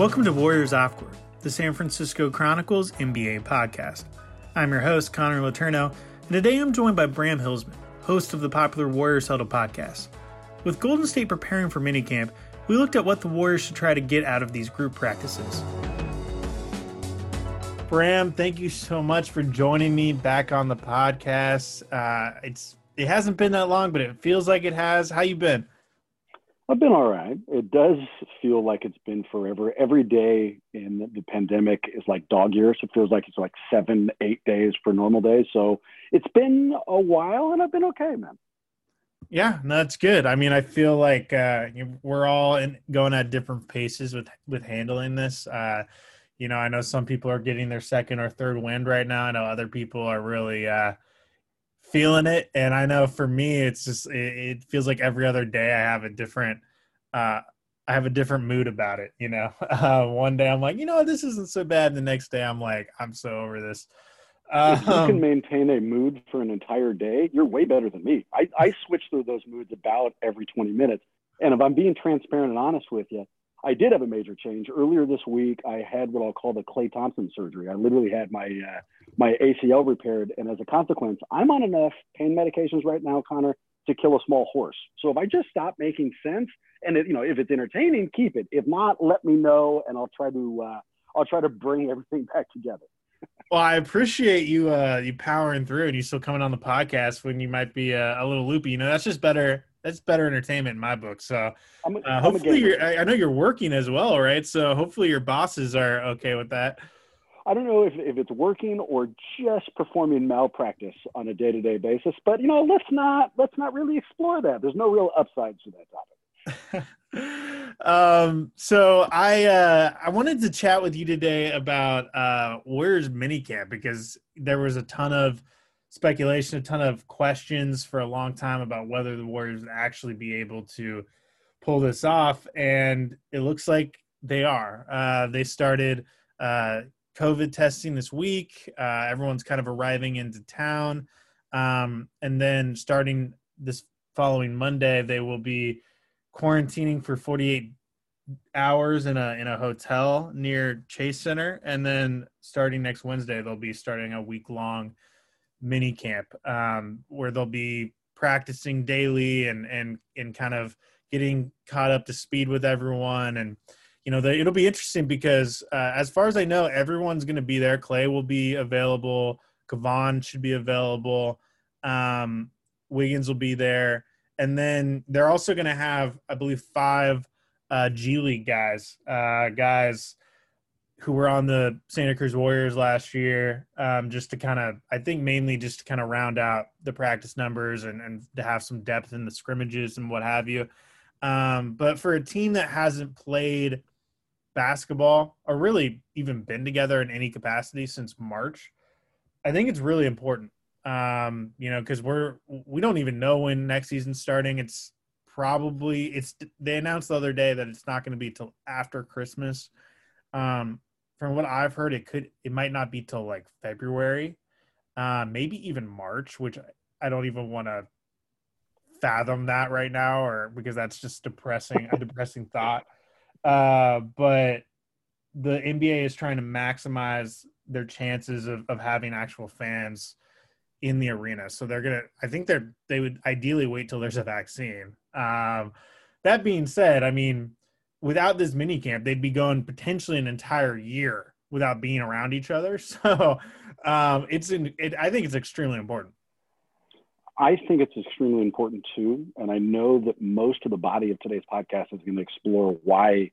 Welcome to Warriors Off Court, the San Francisco Chronicle's NBA podcast. I'm your host, Connor Letourneau, and today I'm joined by Bram Hillsman, host of the popular Warriors Huddle podcast. With Golden State preparing for minicamp, we looked at what the Warriors should try to get out of these group practices. Bram, thank you so much for joining me back on the podcast. Uh, it's it hasn't been that long, but it feels like it has. How you been? I've been all right. It does feel like it's been forever. Every day in the pandemic is like dog years. It feels like it's like seven, eight days for normal days. So it's been a while, and I've been okay, man. Yeah, no, that's good. I mean, I feel like uh, we're all in, going at different paces with with handling this. Uh, you know, I know some people are getting their second or third wind right now. I know other people are really uh, feeling it and i know for me it's just it, it, feels like every other day i have a different uh i have a different mood about it you know? Uh, one day i'm like you know this isn't so bad the next day i'm like i'm so over this. Um, if you can um, maintain a mood for an entire day you're way better than me. I, I switch through those moods about every 20 minutes and if i'm being transparent and honest with you I did have a major change earlier this week. I had what I'll call the Klay Thompson surgery. I literally had my uh, my ACL repaired, and as a consequence, I'm on enough pain medications right now, Connor, to kill a small horse. So if I just stop making sense, and it, you know, if it's entertaining, keep it. If not, let me know, and I'll try to uh, I'll try to bring everything back together. Well, I appreciate you uh, you powering through and you still coming on the podcast when you might be uh, a little loopy. You know, that's just better that's better entertainment in my book. So uh, hopefully, you're, I, I know you're working as well, right? So hopefully your bosses are okay with that. I don't know if, if it's working or just performing malpractice on a day to day basis, but you know, let's not let's not really explore that. There's no real upsides to that topic. um, so I uh, I wanted to chat with you today about uh, Warriors minicamp because there was a ton of speculation, a ton of questions for a long time about whether the Warriors would actually be able to pull this off, and it looks like they are. Uh, they started uh, COVID testing this week. Uh, everyone's kind of arriving into town, um, and then starting this following Monday, they will be quarantining for 48 hours in a in a hotel near Chase Center, and then starting next Wednesday, they'll be starting a week long mini camp um, where they'll be practicing daily and and and kind of getting caught up to speed with everyone. And you know the, it'll be interesting because uh, as far as i know everyone's going to be there. Klay will be available. Kevon should be available. Um, wiggins will be there. And then they're also going to have i believe five uh, g league guys uh, guys who were on the Santa Cruz Warriors last year, um, just to kind of, I think mainly just to kind of round out the practice numbers and, and to have some depth in the scrimmages and what have you. Um, but for a team that hasn't played basketball or really even been together in any capacity since March, I think it's really important. Um, you know, because we're we don't even know when next season's starting. It's probably it's they announced the other day that it's not going to be till after Christmas. Um, from what I've heard, it could it might not be till like February, uh, maybe even March, which I don't even want to fathom that right now, or because that's just depressing, a depressing thought. Uh, but the NBA is trying to maximize their chances of, of having actual fans in the arena. So they're gonna. I think they're they would ideally wait till there's a vaccine. Um, that being said, I mean without this mini camp, they'd be going potentially an entire year without being around each other. So um, it's in, it, I think it's extremely important. I think it's extremely important too, and I know that most of the body of today's podcast is going to explore why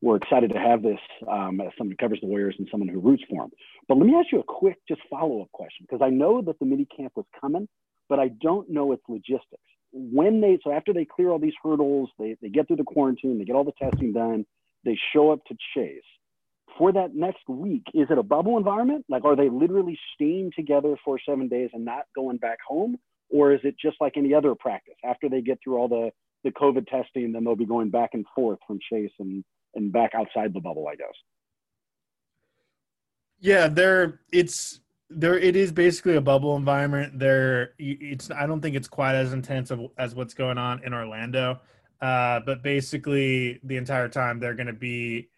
we're excited to have this um, as someone who covers the Warriors and someone who roots for them. But let me ask you a quick, just follow up question because I know that the mini camp was coming, but I don't know its logistics when they so after they clear all these hurdles, they, they get through the quarantine, they get all the testing done, they show up to Chase. For that next week, is it a bubble environment? Like, are they literally staying together for seven days and not going back home? Or is it just like any other practice? After they get through all the, the COVID testing, then they'll be going back and forth from Chase and, and back outside the bubble, I guess. Yeah, there it's there it is basically a bubble environment. There it's i don't think it's quite as intense as what's going on in orlando. Uh, but basically the entire time they're going to be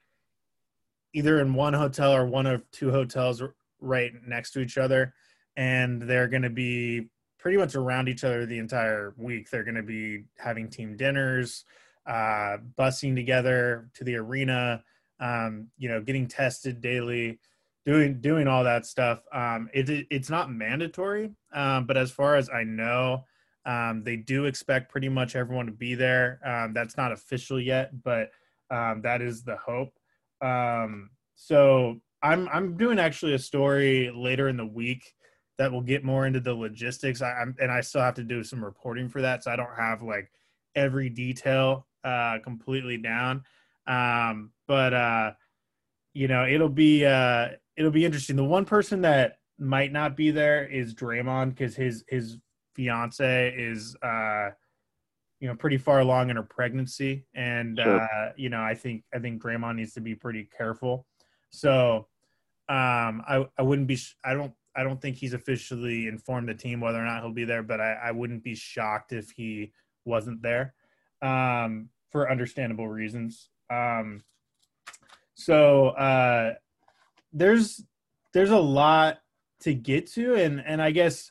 either in one hotel or one of two hotels right next to each other, and they're going to be pretty much around each other the entire week. They're going to be having team dinners, uh, busing together to the arena, um, you know, getting tested daily, doing doing all that stuff. Um, it, it, it's not mandatory, um, but as far as I know, um, they do expect pretty much everyone to be there. Um, that's not official yet, but um, that is the hope. Um, so I'm I'm doing actually a story later in the week that will get more into the logistics. I, am and I still have to do some reporting for that, so I don't have like every detail uh, completely down. Um, but uh, you know, it'll be uh, it'll be interesting. The one person that might not be there is Draymond because his his fiance is uh you know pretty far along in her pregnancy and sure. uh you know i think i think Draymond needs to be pretty careful so um i i wouldn't be i don't i don't think he's officially informed the team whether or not he'll be there but i i wouldn't be shocked if he wasn't there um for understandable reasons um so uh there's there's a lot to get to. And and i guess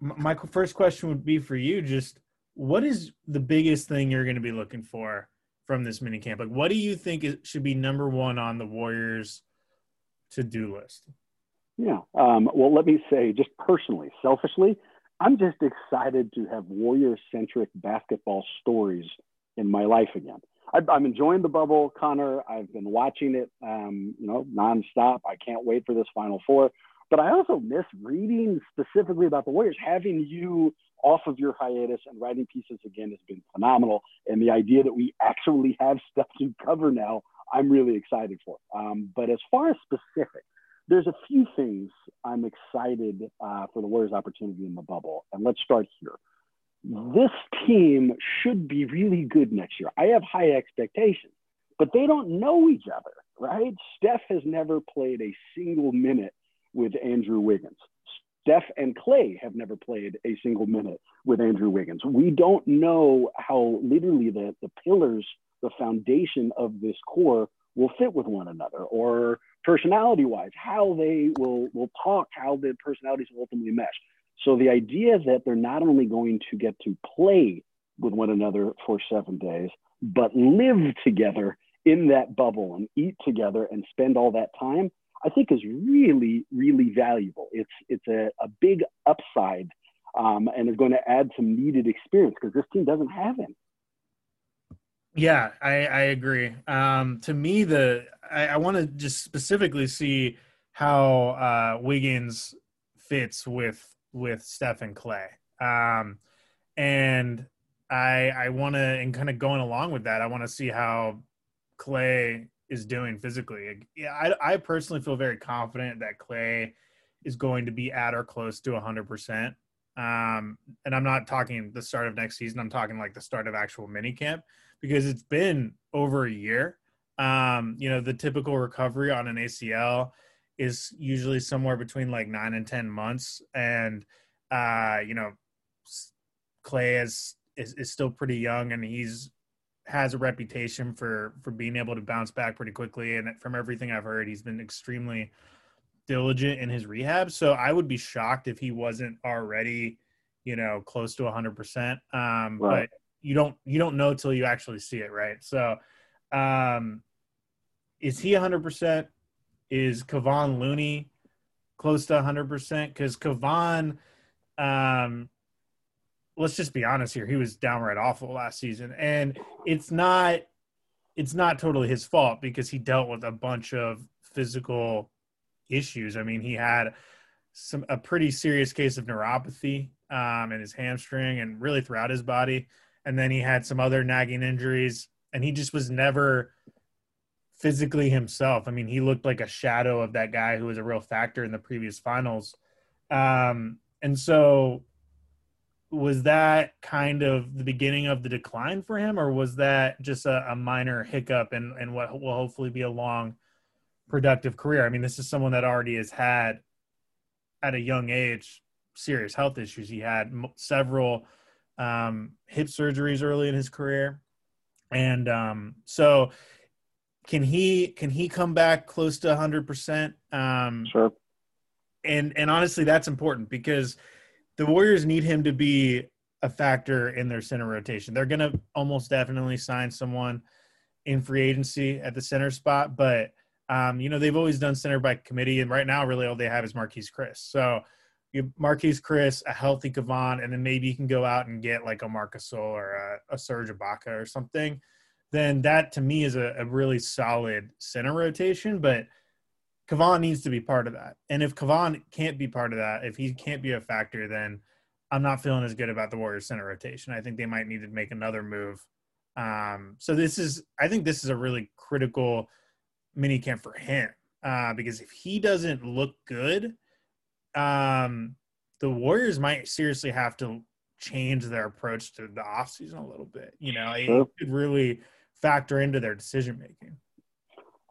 my first question would be for you just what is the biggest thing you're going to be looking for from this mini camp? Like what do you think it should be number one on the warriors to-do list? Yeah um, well let me say just personally selfishly i'm just excited to have warrior centric basketball stories in my life again I, i'm enjoying the bubble connor i've been watching it um, you know nonstop i can't wait for this final four but I also miss reading specifically about the Warriors. Having you off of your hiatus and writing pieces again has been phenomenal. And the idea that we actually have stuff to cover now, I'm really excited for. Um, but as far as specific, there's a few things I'm excited uh, for the Warriors' opportunity in the bubble. And let's start here. This team should be really good next year. I have high expectations, but they don't know each other, right? Steph has never played a single minute with Andrew Wiggins. Steph and Klay have never played a single minute with Andrew Wiggins. We don't know how literally the, the pillars, the foundation of this core will fit with one another or personality wise, how they will, will talk, how the personalities will ultimately mesh. So the idea that they're not only going to get to play with one another for seven days, but live together in that bubble and eat together and spend all that time I think is really, really valuable. It's it's a, a big upside um, and is going to add some needed experience because this team doesn't have any. Yeah, I, I agree. Um, to me, the I, I want to just specifically see how uh, Wiggins fits with with Stephen Klay, um, and I I want to and kind of going along with that, I want to see how Klay is doing physically. Yeah, I, I personally feel very confident that Klay is going to be at or close to 100%. Um, and I'm not talking the start of next season. I'm talking like the start of actual mini camp because it's been over a year. Um, you know, the typical recovery on an ACL is usually somewhere between like nine and 10 months. And, uh, you know, Klay is, is, is still pretty young and he's has a reputation for for being able to bounce back pretty quickly. And from everything i've heard he's been extremely diligent in his rehab. So i would be shocked if he wasn't already you know close to a 100% um right. but you don't you don't know till you actually see it right? So um is he a 100% is Kevon Looney close to 100% because Kevon um let's just be honest here. He was downright awful last season, and it's not it's not totally his fault because he dealt with a bunch of physical issues. I mean, he had some a pretty serious case of neuropathy um, in his hamstring and really throughout his body, and then he had some other nagging injuries, and he just was never physically himself. I mean, he looked like a shadow of that guy who was a real factor in the previous finals. Um, and so was that kind of the beginning of the decline for him, or was that just a, a minor hiccup and and what will hopefully be a long, productive career? I mean, this is someone that already has had, at a young age, serious health issues. He had several um, hip surgeries early in his career, and um, so can he can he come back close to 100%? Um, sure. And and honestly, that's important because the Warriors need him to be a factor in their center rotation. They're going to almost definitely sign someone in free agency at the center spot, but um, you know they've always done center by committee, and right now really all they have is Marquese Chriss. So you Marquese Chriss, a healthy Kevon, and then maybe you can go out and get like a Marc Gasol or a, a Serge Ibaka or something then that to me is a, a really solid center rotation. But Kevon needs to be part of that. And if Kevon can't be part of that, if he can't be a factor, then I'm not feeling as good about the Warriors center rotation. I think they might need to make another move. Um, so this is, I think this is a really critical mini camp for him uh, because if he doesn't look good, um, the Warriors might seriously have to change their approach to the offseason a little bit. You know, it could really factor into their decision making.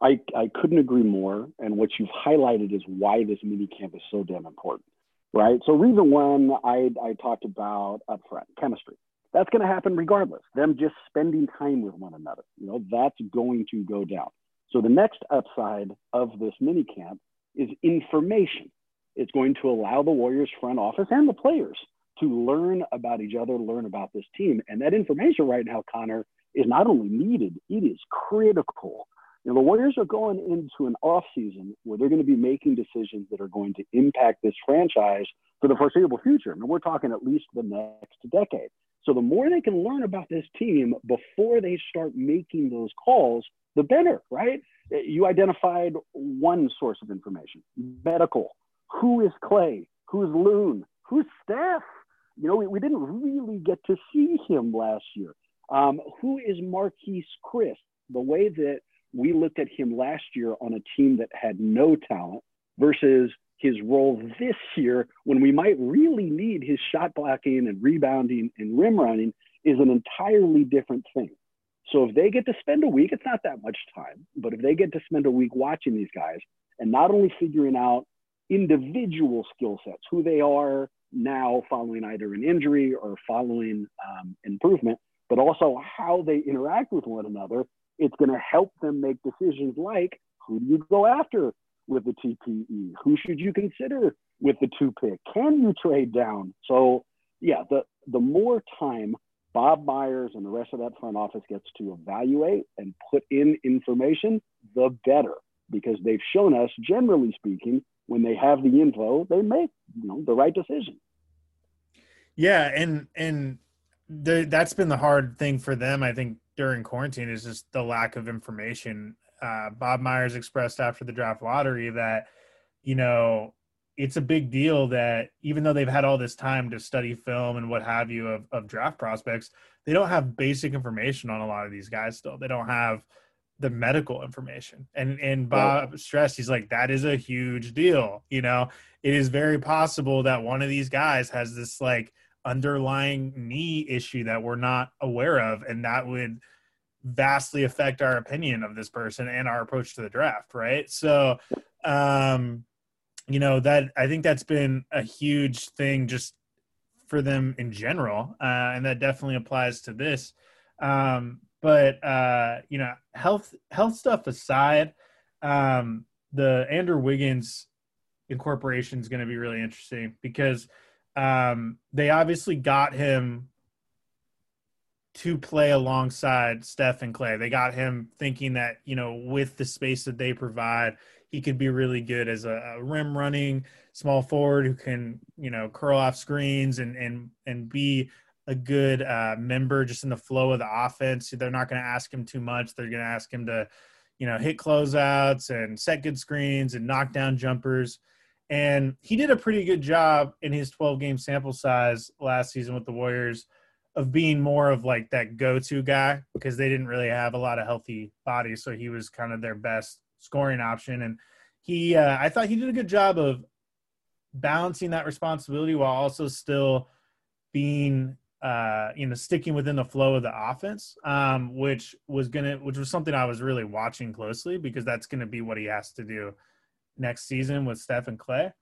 I, I couldn't agree more. And what you've highlighted is why this mini camp is so damn important, right? So, reason one, I, I talked about upfront chemistry. That's going to happen regardless. Them just spending time with one another, you know, that's going to go down. So, the next upside of this mini camp is information. It's going to allow the Warriors front office and the players to learn about each other, learn about this team. And that information right now, Connor, is not only needed, it is critical. You know, the Warriors are going into an off season where they're going to be making decisions that are going to impact this franchise for the foreseeable future. I mean, we're talking at least the next decade. So the more they can learn about this team before they start making those calls, the better, right? You identified one source of information, medical. Who is Klay? Who's Loon? Who's Steph? You know, we, we didn't really get to see him last year. Um, who is Marquese Chriss? The way that we looked at him last year on a team that had no talent versus his role this year when we might really need his shot blocking and rebounding and rim running is an entirely different thing. So if they get to spend a week, it's not that much time, but if they get to spend a week watching these guys and not only figuring out individual skill sets, who they are now following either an injury or following um, improvement, but also how they interact with one another, it's going to help them make decisions like who do you go after with the TPE? Who should you consider with the two pick? Can you trade down? So, yeah, the, the more time Bob Myers and the rest of that front office gets to evaluate and put in information, the better, because they've shown us, generally speaking, when they have the info, they make you know the right decision. Yeah, and and that's been the hard thing for them, I think, during quarantine is just the lack of information. Uh, Bob Myers expressed after the draft lottery that, you know, it's a big deal that even though they've had all this time to study film and what have you of, of draft prospects, they don't have basic information on a lot of these guys still. They don't have the medical information. And and Bob stressed, he's like, that is a huge deal. You know, it is very possible that one of these guys has this like underlying knee issue that we're not aware of and that would vastly affect our opinion of this person and our approach to the draft right? So um you know that i think that's been a huge thing just for them in general uh, and that definitely applies to this. Um but uh you know health health stuff aside um the andrew wiggins incorporation is going to be really interesting because um, they obviously got him to play alongside Steph and Klay. They got him thinking that, you know, with the space that they provide, he could be really good as a, a rim running small forward who can, you know, curl off screens and and and be a good uh, member just in the flow of the offense. They're not going to ask him too much. They're going to ask him to, you know, hit closeouts and set good screens and knock down jumpers. And he did a pretty good job in his 12 game sample size last season with the Warriors of being more of like that go to guy because they didn't really have a lot of healthy bodies. So he was kind of their best scoring option. And he, uh, I thought he did a good job of balancing that responsibility while also still being uh, you know, sticking within the flow of the offense, um, which was gonna, which was something I was really watching closely because that's gonna be what he has to do next season with Steph and Klay.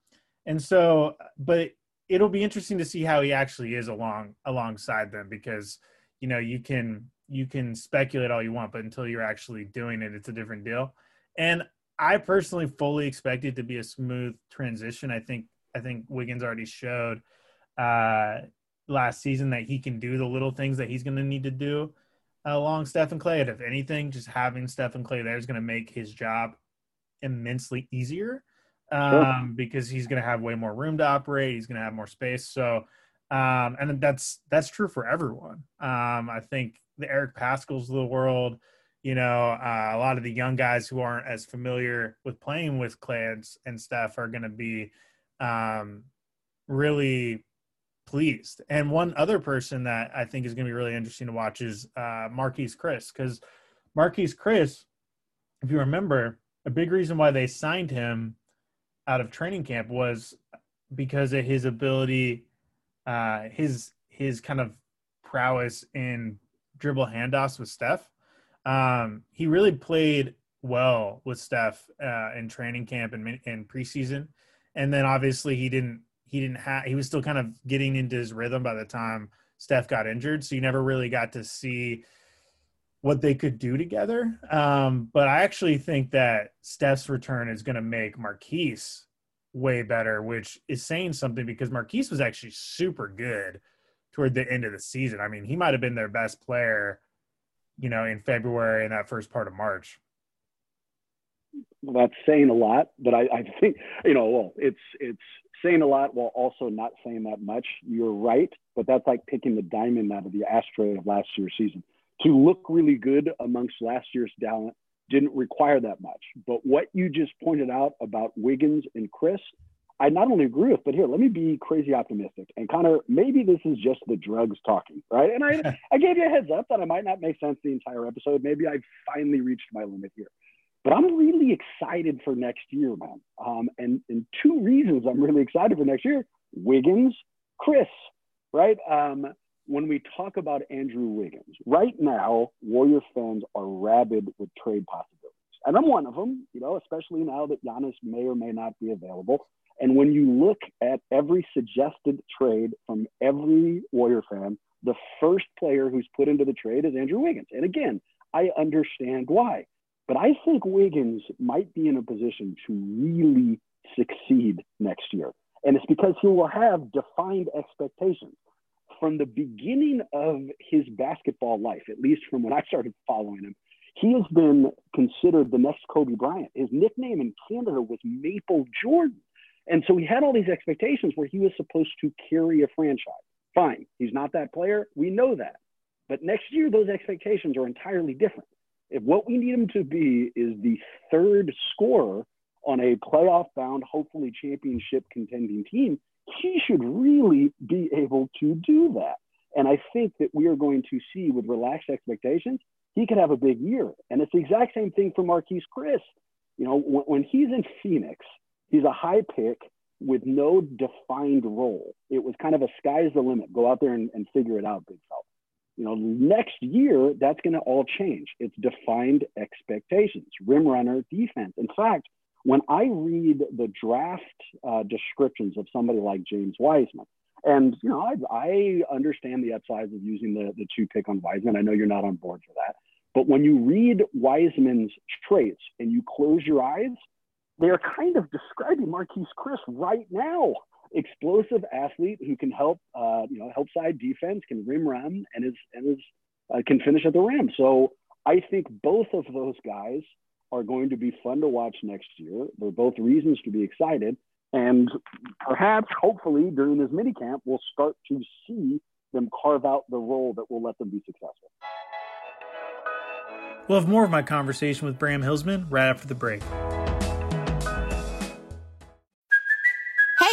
And so, but it'll be interesting to see how he actually is along alongside them because you know you can you can speculate all you want, but until you're actually doing it, it's a different deal. And I personally fully expect it to be a smooth transition. I think I think Wiggins already showed uh, last season that he can do the little things that he's going to need to do along Stephen Klay. And if anything, just having Stephen Klay there is going to make his job immensely easier um, sure. because he's going to have way more room to operate. He's going to have more space. So, um, and that's that's true for everyone. Um, I think the Eric Paschalls of the world, you know, uh, a lot of the young guys who aren't as familiar with playing with Klay and, stuff are going to be um, really pleased. And one other person that I think is going to be really interesting to watch is uh, Marquese Chriss, because Marquese Chriss, if you remember, a big reason why they signed him out of training camp was because of his ability, uh, his his kind of prowess in dribble handoffs with Steph. Um, he really played well with Steph uh, in training camp and in preseason, and then obviously he didn't he didn't have he was still kind of getting into his rhythm by the time Steph got injured, so you never really got to see what they could do together. Um, but I actually think that Steph's return is going to make Marquese way better, which is saying something because Marquese was actually super good toward the end of the season. I mean, he might have been their best player, you know, in February and that first part of March. Well, that's saying a lot, but I, I think you know, well, it's it's saying a lot while also not saying that much. You're right, but that's like picking the diamond out of the ashtray of last year's season. To look really good amongst last year's talent didn't require that much. But what you just pointed out about Wiggins and Chriss, I not only agree with, but here, let me be crazy optimistic. And Connor, maybe this is just the drugs talking, right? And I, I gave you a heads up that I might not make sense the entire episode. Maybe I've finally reached my limit here. But I'm really excited for next year, man. Um, and, and two reasons I'm really excited for next year Wiggins, Chriss, right? Um, when we talk about Andrew Wiggins, right now, Warrior fans are rabid with trade possibilities. And I'm one of them, you know, especially now that Giannis may or may not be available. And when you look at every suggested trade from every Warrior fan, the first player who's put into the trade is Andrew Wiggins. And again, I understand why. But I think Wiggins might be in a position to really succeed next year. And it's because he will have defined expectations. From the beginning of his basketball life, at least from when I started following him, he has been considered the next Kobe Bryant. His nickname in Canada was Maple Jordan. And so he had all these expectations where he was supposed to carry a franchise. Fine, he's not that player. We know that. But next year, those expectations are entirely different. If what we need him to be is the third scorer on a playoff bound, hopefully championship contending team, he should really be able to do that. And I think that we are going to see with relaxed expectations, he could have a big year. And it's the exact same thing for Marquese Chriss. You know, when, when he's in Phoenix, he's a high pick with no defined role. It was kind of a sky's the limit. Go out there and, and figure it out, big fella. You know, next year, that's going to all change. It's defined expectations, rim runner, defense. In fact, when I read the draft uh, descriptions of somebody like James Wiseman, and you know, I, I understand the upsides of using the, the two pick on Wiseman. I know you're not on board for that. But when you read Wiseman's traits and you close your eyes, they're kind of describing Marquese Chriss right now explosive athlete who can help, uh, you know, help side defense, can rim run, and is and is uh, can finish at the rim. So I think both of those guys are going to be fun to watch next year. They're both reasons to be excited, and perhaps, hopefully, during this mini camp, we'll start to see them carve out the role that will let them be successful. We'll have more of my conversation with Bram Hillsman right after the break.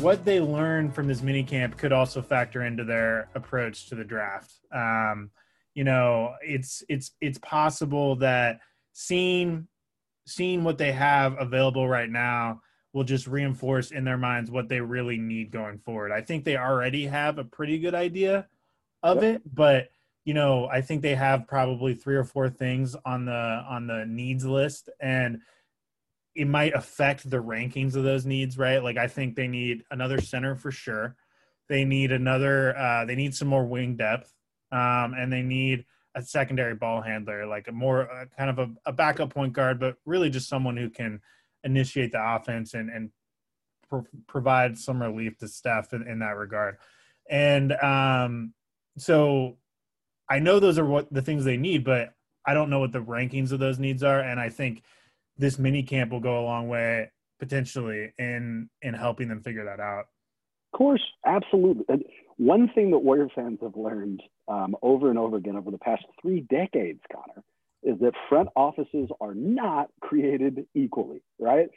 what they learned from this mini camp could also factor into their approach to the draft. Um, you know, it's it's it's possible that seeing seeing what they have available right now will just reinforce in their minds what they really need going forward. I think they already have a pretty good idea of Yep. it, but you know, I think they have probably three or four things on the on the needs list and it might affect the rankings of those needs, right? Like I think they need another center for sure. They need another uh they need some more wing depth. Um and they need a secondary ball handler, like a more uh, kind of a, a backup point guard, but really just someone who can initiate the offense and and pro- provide some relief to Steph in, in that regard. And um, so I know those are what the things they need, but I don't know what the rankings of those needs are. And I think this mini camp will go a long way potentially in in helping them figure that out. Of course, absolutely. One thing that Warrior fans have learned um, over and over again over the past three decades, Connor, is that front offices are not created equally, right?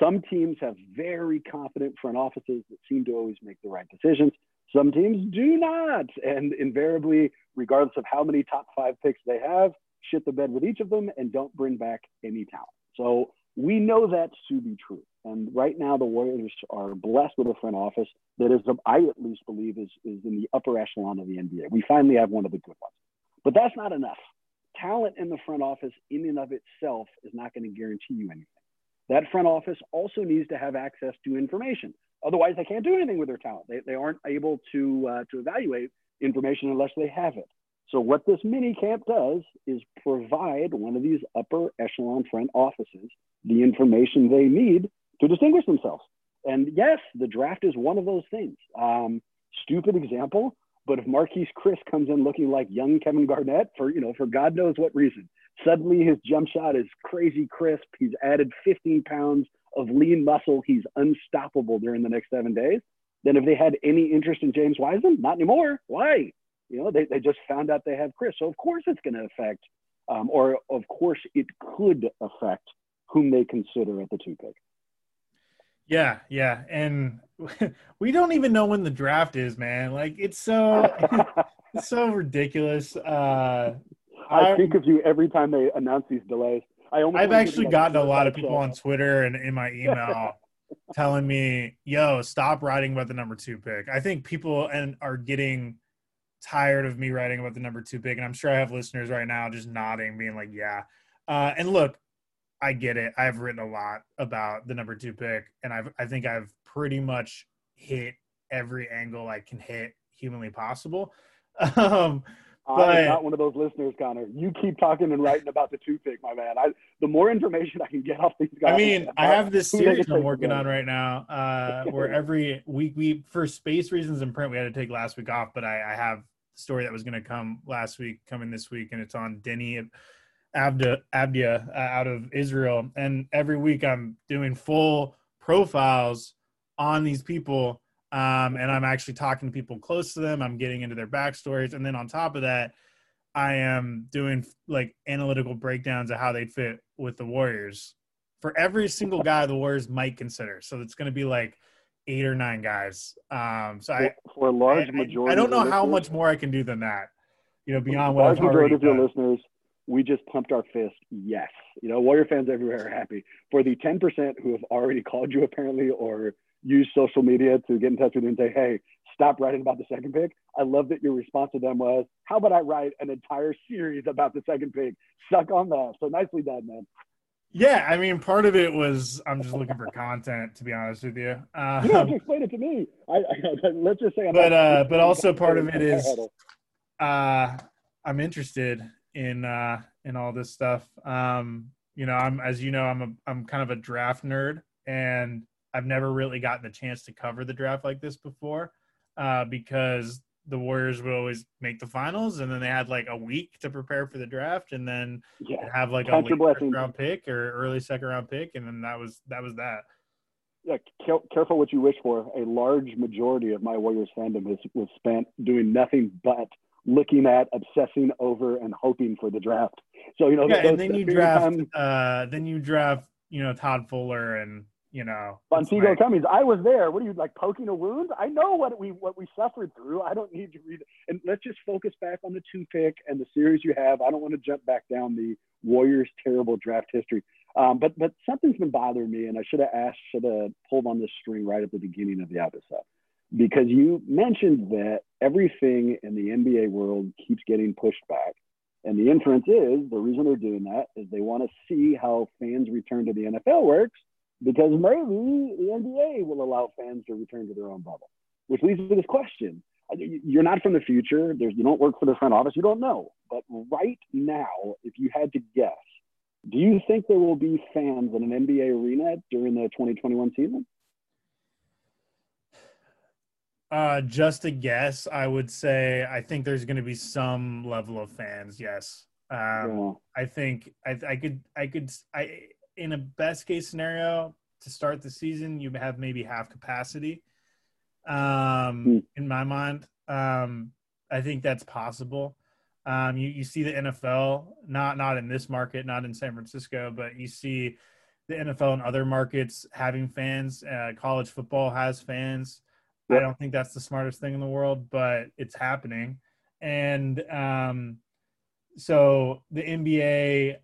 Some teams have very confident front offices that seem to always make the right decisions. Some teams do not. And invariably, regardless of how many top five picks they have, shit the bed with each of them and don't bring back any talent. So we know that to be true. And right now, the Warriors are blessed with a front office that is, I at least believe, is, is in the upper echelon of the NBA. We finally have one of the good ones. But that's not enough. Talent in the front office, in and of itself, is not going to guarantee you anything. That front office also needs to have access to information. Otherwise, they can't do anything with their talent. They, they aren't able to, uh, to evaluate information unless they have it. So, what this mini camp does is provide one of these upper echelon front offices the information they need to distinguish themselves. And yes, the draft is one of those things. Um, stupid example, but if Marquese Chriss comes in looking like young Kevin Garnett for you know for God knows what reason, suddenly his jump shot is crazy crisp. He's added 15 pounds of lean muscle. He's unstoppable during the next seven days. Then if they had any interest in James Wiseman, not anymore. Why? You know, they, they just found out they have Chriss. So of course it's going to affect, um, or of course it could affect whom they consider at the two pick. Yeah, yeah, and we don't even know when the draft is, man. Like it's so it's so ridiculous. Uh, I I'm- think of you every time they announce these delays. I almost I've actually gotten a lot of people on. Twitter and in my email telling me, "Yo, stop writing about the number two pick." I think people and are getting tired of me writing about the number two pick, and I'm sure I have listeners right now just nodding, being like, "Yeah." Uh, and look, I get it. I've written a lot about the number two pick, and I've I think I've pretty much hit every angle I can hit humanly possible. Um, I'm not one of those listeners, Connor. You keep talking and writing about the toothpick, my man. I the more information I can get off these guys. I mean, I have this series I'm working on right now, uh, where every week we, for space reasons in print, we had to take last week off. But I, I have the story that was going to come last week coming this week, and it's on Deni Abda Avdija uh, out of Israel. And every week I'm doing full profiles on these people, um, and I'm actually talking to people close to them. I'm getting into their backstories, and then on top of that, I am doing like analytical breakdowns of how they'd fit with the Warriors for every single guy the Warriors might consider. So it's going to be like eight or nine guys. Um, so I, for, a large I- majority. I don't know how much more I can do than that. You know, beyond what large I've majority of your done. listeners, we just pumped our fist. Yes, you know, Warrior fans everywhere are happy. For the 10% who have already called you apparently or used social media to get in touch with you and say, "Hey, stop writing about the second pick." I love that your response to them was, "How about I write an entire series about the second pick?" Suck on that. So nicely done, man. Yeah, I mean, part of it was I'm just looking for content, to be honest with you. You don't have to Um, explain it to me. I, I, let's just say, I'm But, not- uh, but also part of it is- uh, I'm interested in uh, in all this stuff. Um, you know, I'm as you know, I'm a I'm kind of a draft nerd, and I've never really gotten the chance to cover the draft like this before, uh, because the Warriors would always make the finals, and then they had like a week to prepare for the draft, and then yeah. have like a Count your late first round pick or early second round pick, and then that was that was that. yeah, careful what you wish for. A large majority of my Warriors fandom has, was spent doing nothing but looking at, obsessing over, and hoping for the draft. So you know, Yeah, those- and then you that period of draft, time- uh, then you draft, you know, Todd Fuller and you know. Montego like, Cummings, I was there. What are you like poking a wound? I know what we what we suffered through. I don't need to read. And let's just focus back on the two pick and the series you have. I don't want to jump back down the Warriors' terrible draft history. Um, but but something's been bothering me, and I should have asked, should have pulled on this string right at the beginning of the episode, because you mentioned that everything in the NBA world keeps getting pushed back, and the inference is the reason they're doing that is they want to see how fans return to the NFL works, because maybe the NBA will allow fans to return to their own bubble, which leads to this question. You're not from the future. There's, you don't work for the front office. You don't know. But right now, if you had to guess, do you think there will be fans in an NBA arena during the 2021 season? Uh, just a guess, I would say I think there's going to be some level of fans. Yes. Um, yeah. I think I, I could I could I in a best case scenario to start the season you have maybe half capacity. Um, hmm. in my mind, um, I think that's possible. Um, you, you see the NFL, not not in this market, not in San Francisco, but you see the NFL in other markets having fans. Uh, college football has fans. Yep. I don't think that's the smartest thing in the world, but it's happening. And um, so the NBA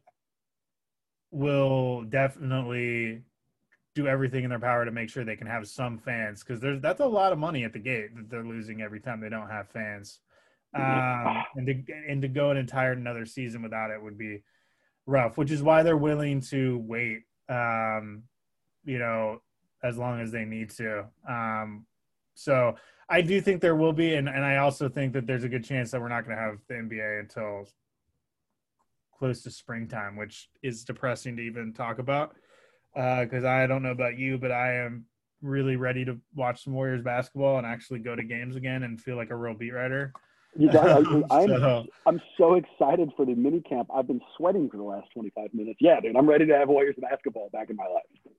will definitely do everything in their power to make sure they can have some fans because there's that's a lot of money at the gate that they're losing every time they don't have fans. Um, and to and to go an entire another season without it would be rough, which is why they're willing to wait. Um, you know, as long as they need to. Um, so I do think there will be, and, and I also think that there's a good chance that we're not going to have the NBA until close to springtime, which is depressing to even talk about. Because uh, I don't know about you, but I am really ready to watch some Warriors basketball and actually go to games again and feel like a real beat writer. You got, I, am so, I'm so excited for the mini camp. I've been sweating for the last 25 minutes. Yeah, dude, I'm ready to have Warriors basketball back in my life.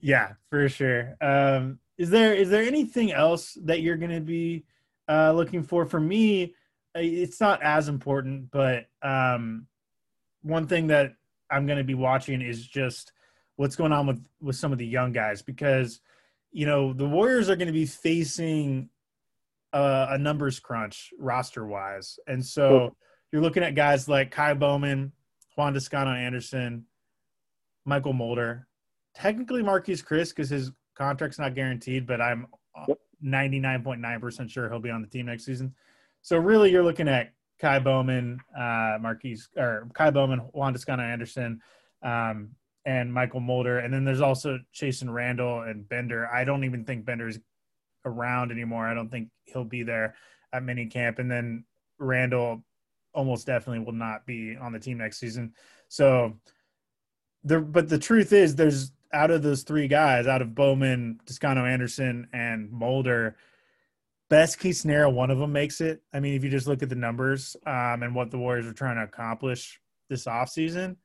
Yeah, for sure. Um, is there is there anything else that you're going to be uh, looking for? For me, it's not as important, but um, one thing that I'm going to be watching is just what's going on with with some of the young guys because you know the Warriors are going to be facing a, a numbers crunch roster wise. And so you're looking at guys like Ky Bowman, Juan Toscano Anderson, Mychal Mulder, technically Marquese Chriss because his contract's not guaranteed, but I'm 99.9% sure he'll be on the team next season. So really you're looking at Ky Bowman, uh, Marquese or Ky Bowman, Juan Toscano Anderson, um, and Mychal Mulder. And then there's also Chasson Randle and Bender. I don't even think Bender's around anymore. I don't think he'll be there at mini camp. And then Randall almost definitely will not be on the team next season. So the but the truth is there's out of those three guys, out of Bowman, Toscano Anderson, and Mulder, best case scenario, one of them makes it. I mean, if you just look at the numbers um, and what the Warriors are trying to accomplish this offseason,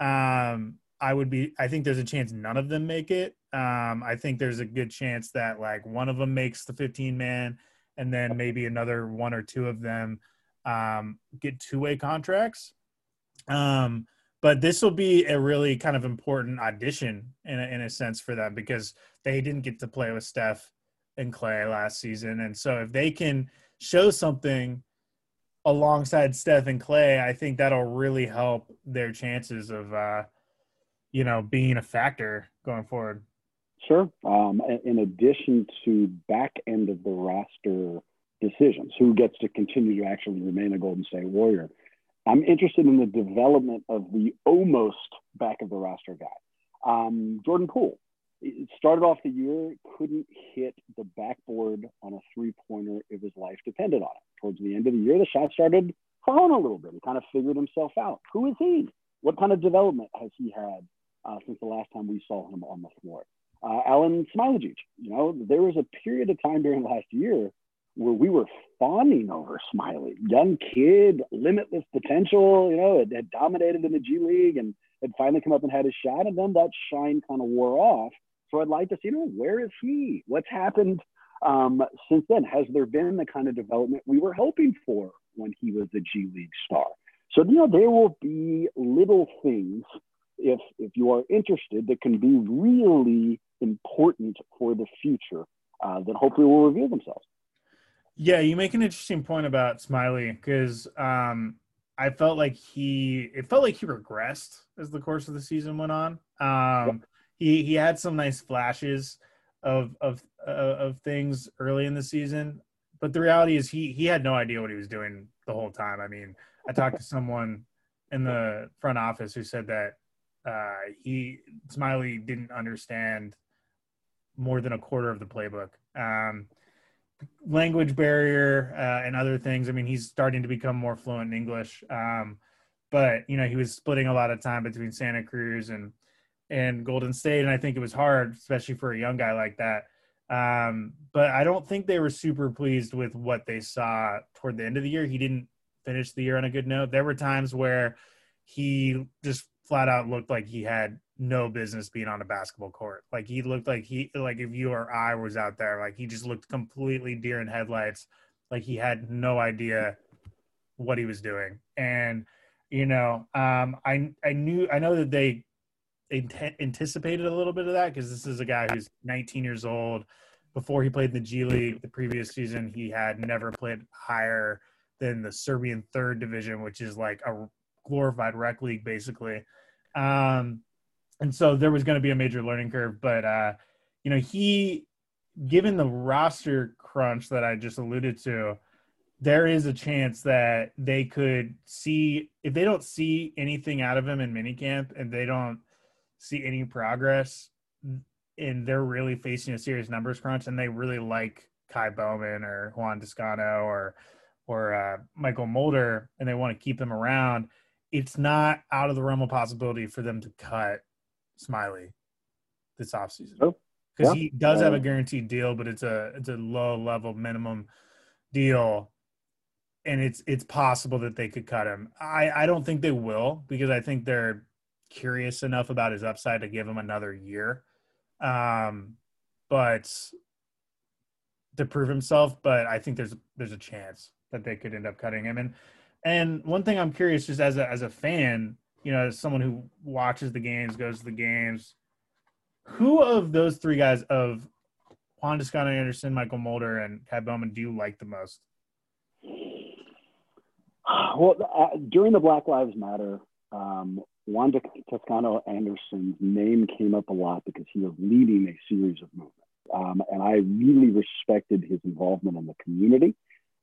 um, I would be. I think there's a chance none of them make it. Um, I think there's a good chance that like one of them makes the 15 man, and then maybe another one or two of them um, get two way contracts. Um, but this will be a really kind of important audition in a, in a sense for them because they didn't get to play with Steph and Klay last season, and so if they can show something alongside Steph and Klay, I think that'll really help their chances of. Uh, you know, being a factor going forward. Sure. Um, in addition to back end of the roster decisions, who gets to continue to actually remain a Golden State Warrior, I'm interested in the development of the almost back of the roster guy. Um, Jordan Poole it started off the year, couldn't hit the backboard on a three pointer if his life depended on it. Towards the end of the year, the shot started falling a little bit. He kind of figured himself out. Who is he? What kind of development has he had uh, since the last time we saw him on the floor. Uh, Alen Smailagic, you know, there was a period of time during last year where we were fawning over Smiley, young kid, limitless potential, you know, had, had dominated in the G League and had finally come up and had his shot, and then that shine kind of wore off. So I'd like to see, you know, where is he? What's happened um, since then? Has there been the kind of development we were hoping for when he was a G League star? So, you know, there will be little things if if you are interested that can be really important for the future uh, that hopefully will reveal themselves. Yeah, you make an interesting point about Smiley because um, I felt like he it felt like he regressed as the course of the season went on. Um, yep. He he had some nice flashes of of uh, of things early in the season, but the reality is he he had no idea what he was doing the whole time. I mean, I talked to someone in the front office who said that uh, he Smiley didn't understand more than a quarter of the playbook. Um, language barrier uh, and other things. I mean, he's starting to become more fluent in English, um, but you know, he was splitting a lot of time between Santa Cruz and and Golden State, and I think it was hard, especially for a young guy like that. Um, but I don't think they were super pleased with what they saw toward the end of the year. He didn't finish the year on a good note. There were times where he just flat out looked like he had no business being on a basketball court. Like he looked like he like if you or I was out there, like he just looked completely deer in headlights. Like he had no idea what he was doing. And you know, um, I I knew I know that they anticipated a little bit of that because this is a guy who's 19 years old. Before he played in the G League the previous season, he had never played higher than the Serbian third division, which is like a glorified rec league basically. Um, and so there was going to be a major learning curve. But uh, you know, he, given the roster crunch that I just alluded to, there is a chance that they could see if they don't see anything out of him in minicamp and they don't see any progress and they're really facing a serious numbers crunch and they really like Ky Bowman or Juan Toscano or or uh, Mychal Mulder and they want to keep them around, it's not out of the realm of possibility for them to cut Smiley this offseason. Oh, because yeah. he does have a guaranteed deal, but it's a it's a low level minimum deal, and it's it's possible that they could cut him. I I don't think they will because I think they're curious enough about his upside to give him another year, um, but to prove himself. But I think there's there's a chance that they could end up cutting him. And and one thing I'm curious, just as a as a fan, you know, as someone who watches the games, goes to the games, who of those three guys of Juan Toscano Anderson, Mychal Mulder, and Ky Bowman do you like the most? Well, uh, during the Black Lives Matter, um, Juan Toscano Anderson's name came up a lot because he was leading a series of movements. Um, and I really respected his involvement in the community.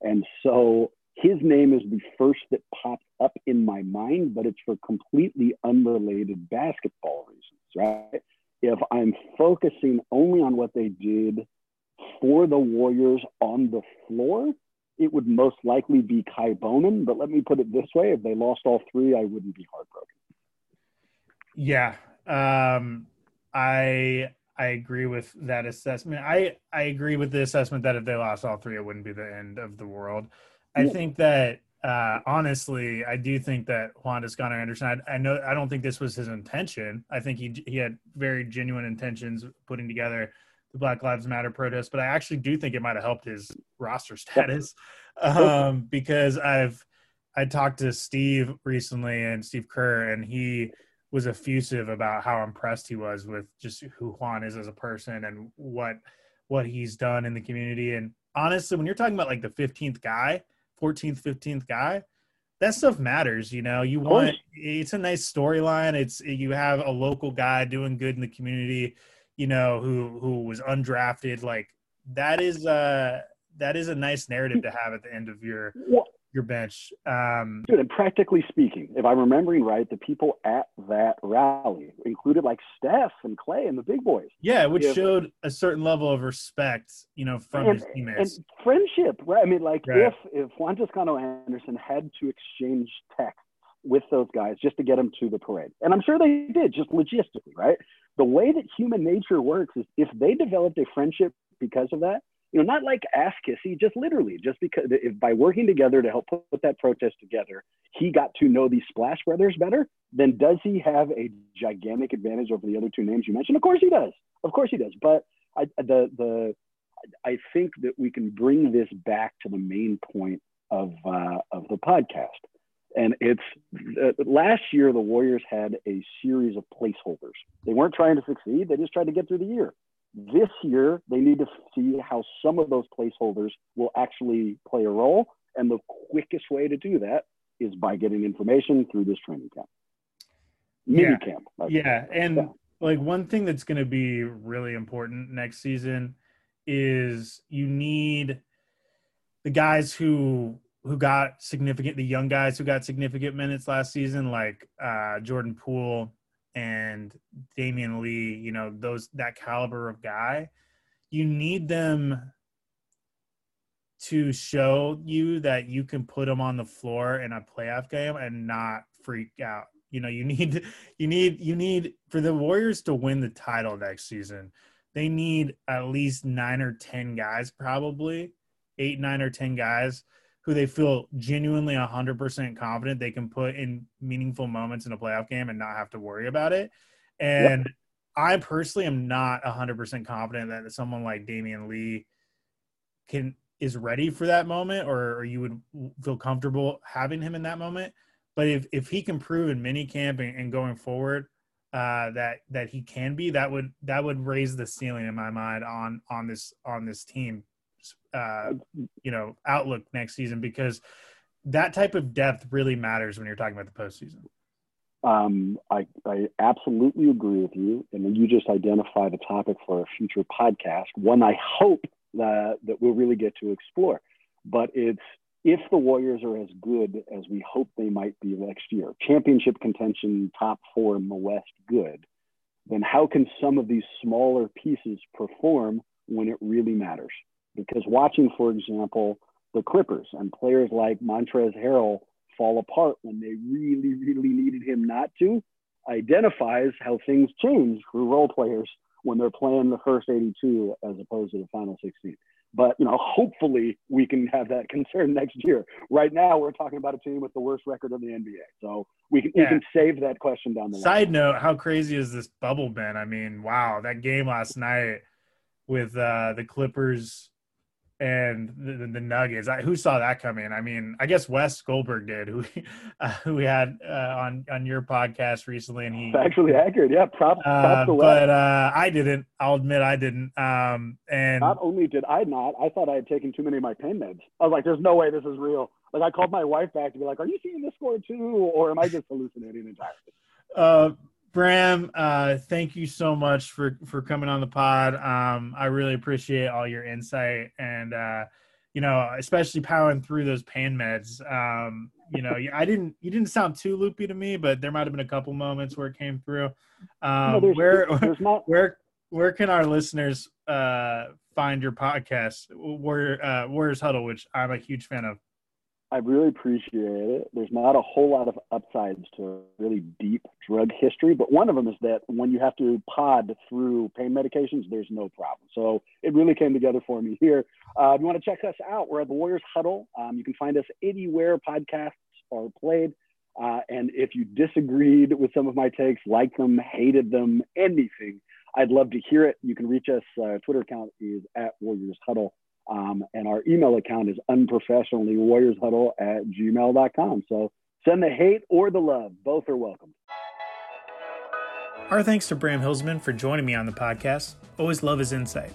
And so his name is the first that popped up in my mind, but it's for completely unrelated basketball reasons, right? If I'm focusing only on what they did for the Warriors on the floor, it would most likely be Ky Bowman. But let me put it this way if they lost all three, I wouldn't be heartbroken. Yeah. Um, I I agree with that assessment. I I agree with the assessment that if they lost all three, it wouldn't be the end of the world. I think that uh, honestly, I do think that Juan Toscano Anderson. I, I, know I don't think this was his intention. I think he he had very genuine intentions putting together the Black Lives Matter protest, but I actually do think it might have helped his roster status um, because I've I talked to Steve recently and Steve Kerr, and he was effusive about how impressed he was with just who Juan is as a person and what what he's done in the community. And honestly, when you're talking about like the 15th guy 14th, 15th guy, that stuff matters. You know, you want it's a nice storyline. It's you have a local guy doing good in the community, you know, who who was undrafted. Like that is uh that is a nice narrative to have at the end of your your bench. Um, Dude, and practically speaking, if I'm remembering right, the people at that rally included like Steph and Klay and the big boys. Yeah, which if, showed a certain level of respect, you know, from and, his teammates and friendship. Right? I mean, like right. if if Juan Toscano Anderson had to exchange texts with those guys just to get them to the parade, and I'm sure they did, just logistically, right? The way that human nature works is if they developed a friendship because of that, you know, not like ass kissy, just literally, just because if by working together to help put, that protest together, he got to know these Splash Brothers better, then does he have a gigantic advantage over the other two names you mentioned? Of course he does. Of course he does. But I, the the I think that we can bring this back to the main point of uh, of the podcast, and it's uh, last year the Warriors had a series of placeholders. They weren't trying to succeed; they just tried to get through the year. This year, they need to see how some of those placeholders will actually play a role. And the quickest way to do that is by getting information through this training camp. Mini Yeah. camp. Yeah, and Yeah. like one thing that's going to be really important next season is you need the guys who who got significant the young guys who got significant minutes last season like uh Jordan Poole and Damion Lee, you know, those that caliber of guy. You need them to show you that you can put them on the floor in a playoff game and not freak out. You know, you need you need you need for the Warriors to win the title next season. They need at least 9 or 10 guys probably, 8 9 or 10 guys who they feel genuinely 100% confident they can put in meaningful moments in a playoff game and not have to worry about it. And I personally am not 100% confident that someone like Damion Lee can is ready for that moment or, or you would feel comfortable having him in that moment. But if, if he can prove in mini camp and, and going forward uh, that that he can be, that would that would raise the ceiling in my mind on on this on this team, uh, you know, outlook next season because that type of depth really matters when you're talking about the postseason. Um, I, I absolutely agree with you. And you just identified a topic for a future podcast, one I hope that, that we'll really get to explore. But it's if the Warriors are as good as we hope they might be next year, championship contention, top four in the West, good, then how can some of these smaller pieces perform when it really matters? Because watching, for example, the Clippers and players like Montrezl Harrell fall apart when they really, really needed him not to, identifies how things change for role players when they're playing the first 82 as opposed to the final 16. But you know, hopefully we can have that concern next year. Right now, we're talking about a team with the worst record in the NBA, so we can Yeah. we can save that question down the line. Side note, how crazy is this bubble been? I mean, wow, that game last night with uh, the Clippers and the, the, the Nuggets. I, who saw that coming? I mean, I guess Wes Goldberg did, who uh, who we had uh, on on your podcast recently, and he actually accurate, yeah. Props, uh, to Wes. but uh, I didn't. I'll admit I didn't. Um, and Not only did I not, I thought I had taken too many of my pain meds. I was like, "There's no way this is real." Like I called my wife back to be like, "Are you seeing this score too, or am I just hallucinating entirely?" uh, Bram, uh, thank you so much for for coming on the pod. Um, I really appreciate all your insight and uh, you know, especially powering through those pain meds. Um, you know, I didn't you didn't sound too loopy to me, but there might have been a couple moments where it came through. Um, no, there's, where there's not. where where can our listeners uh, find your podcast? Where uh, Warriors Huddle, which I'm a huge fan of. I really appreciate it. There's not a whole lot of upsides to a really deep drug history, but one of them is that when you have to pod through pain medications, there's no problem. So it really came together for me here. Uh, if you want to check us out, we're at the Warriors Huddle. Um, you can find us anywhere podcasts are played. Uh, and if you disagreed with some of my takes, liked them, hated them, anything, I'd love to hear it. You can reach us. Uh, Twitter account is at Warriors Huddle. Um, and our email account is unprofessionally warriorshuddle at gmail.com. So send the hate or the love. Both are welcome. Our thanks to Bram Hillsman for joining me on the podcast. Always love his insight.